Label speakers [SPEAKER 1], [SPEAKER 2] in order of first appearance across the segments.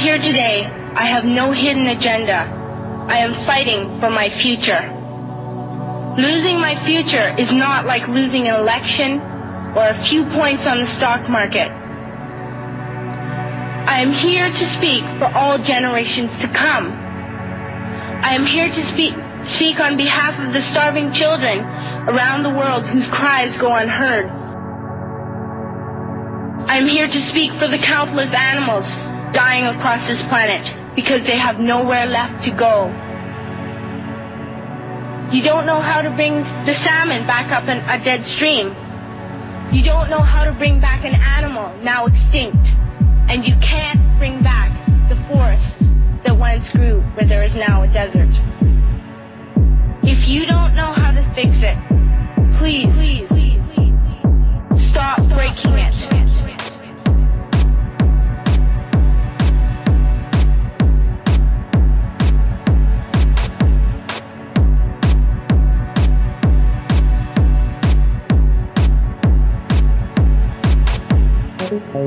[SPEAKER 1] here today, I have no hidden agenda. I am fighting for my future. Losing my future is not like losing an election or a few points on the stock market. I am here to speak for all generations to come. I am here to speak, speak on behalf of the starving children around the world whose cries go unheard. I am here to speak for the countless animals dying across this planet because they have nowhere left to go. You don't know how to bring the salmon back up in a dead stream. You don't know how to bring back an animal now extinct. And you can't bring back the forest that once grew where there is now a desert.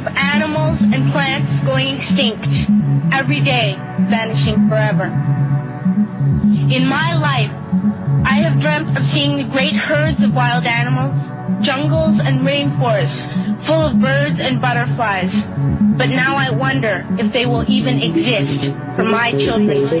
[SPEAKER 1] of animals and plants going extinct, every day vanishing forever. In my life, I have dreamt of seeing the great herds of wild animals, jungles and rainforests full of birds and butterflies. But now I wonder if they will even exist for my children to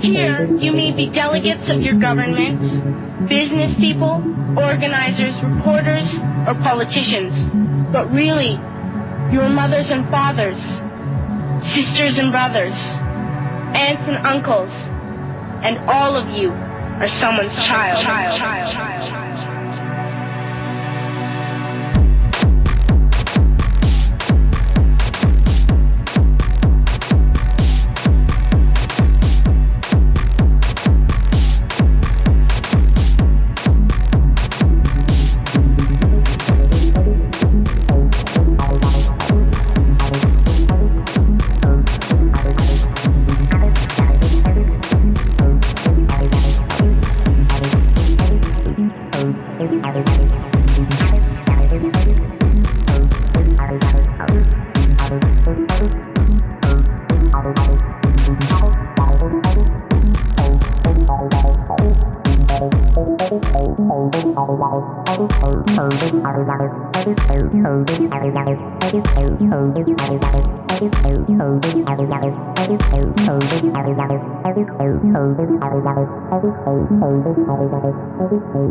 [SPEAKER 1] Here, you may be delegates of your government, business people, organizers, reporters, or politicians. But really, your mothers and fathers, sisters and brothers, aunts and uncles, and all of you are someone's child. child, child, child.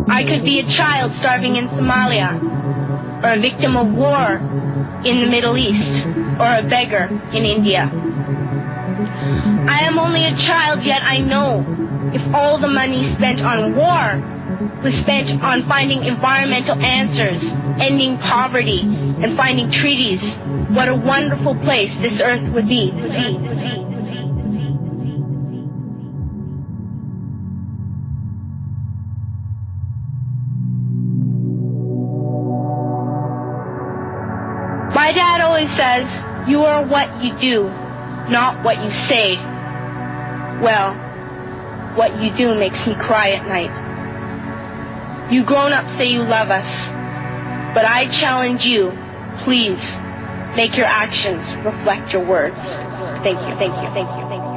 [SPEAKER 1] I could be a child starving in Somalia, or a victim of war in the Middle East, or a beggar in India. I am only a child, yet I know if all the money spent on war was spent on finding environmental answers, ending poverty, and finding treaties. What a wonderful place this earth would be. My dad always says, you are what you do, not what you say. Well, what you do makes me cry at night. You grown-ups say you love us, but I challenge you, please, make your actions reflect your words. Thank you, thank you, thank you, thank you.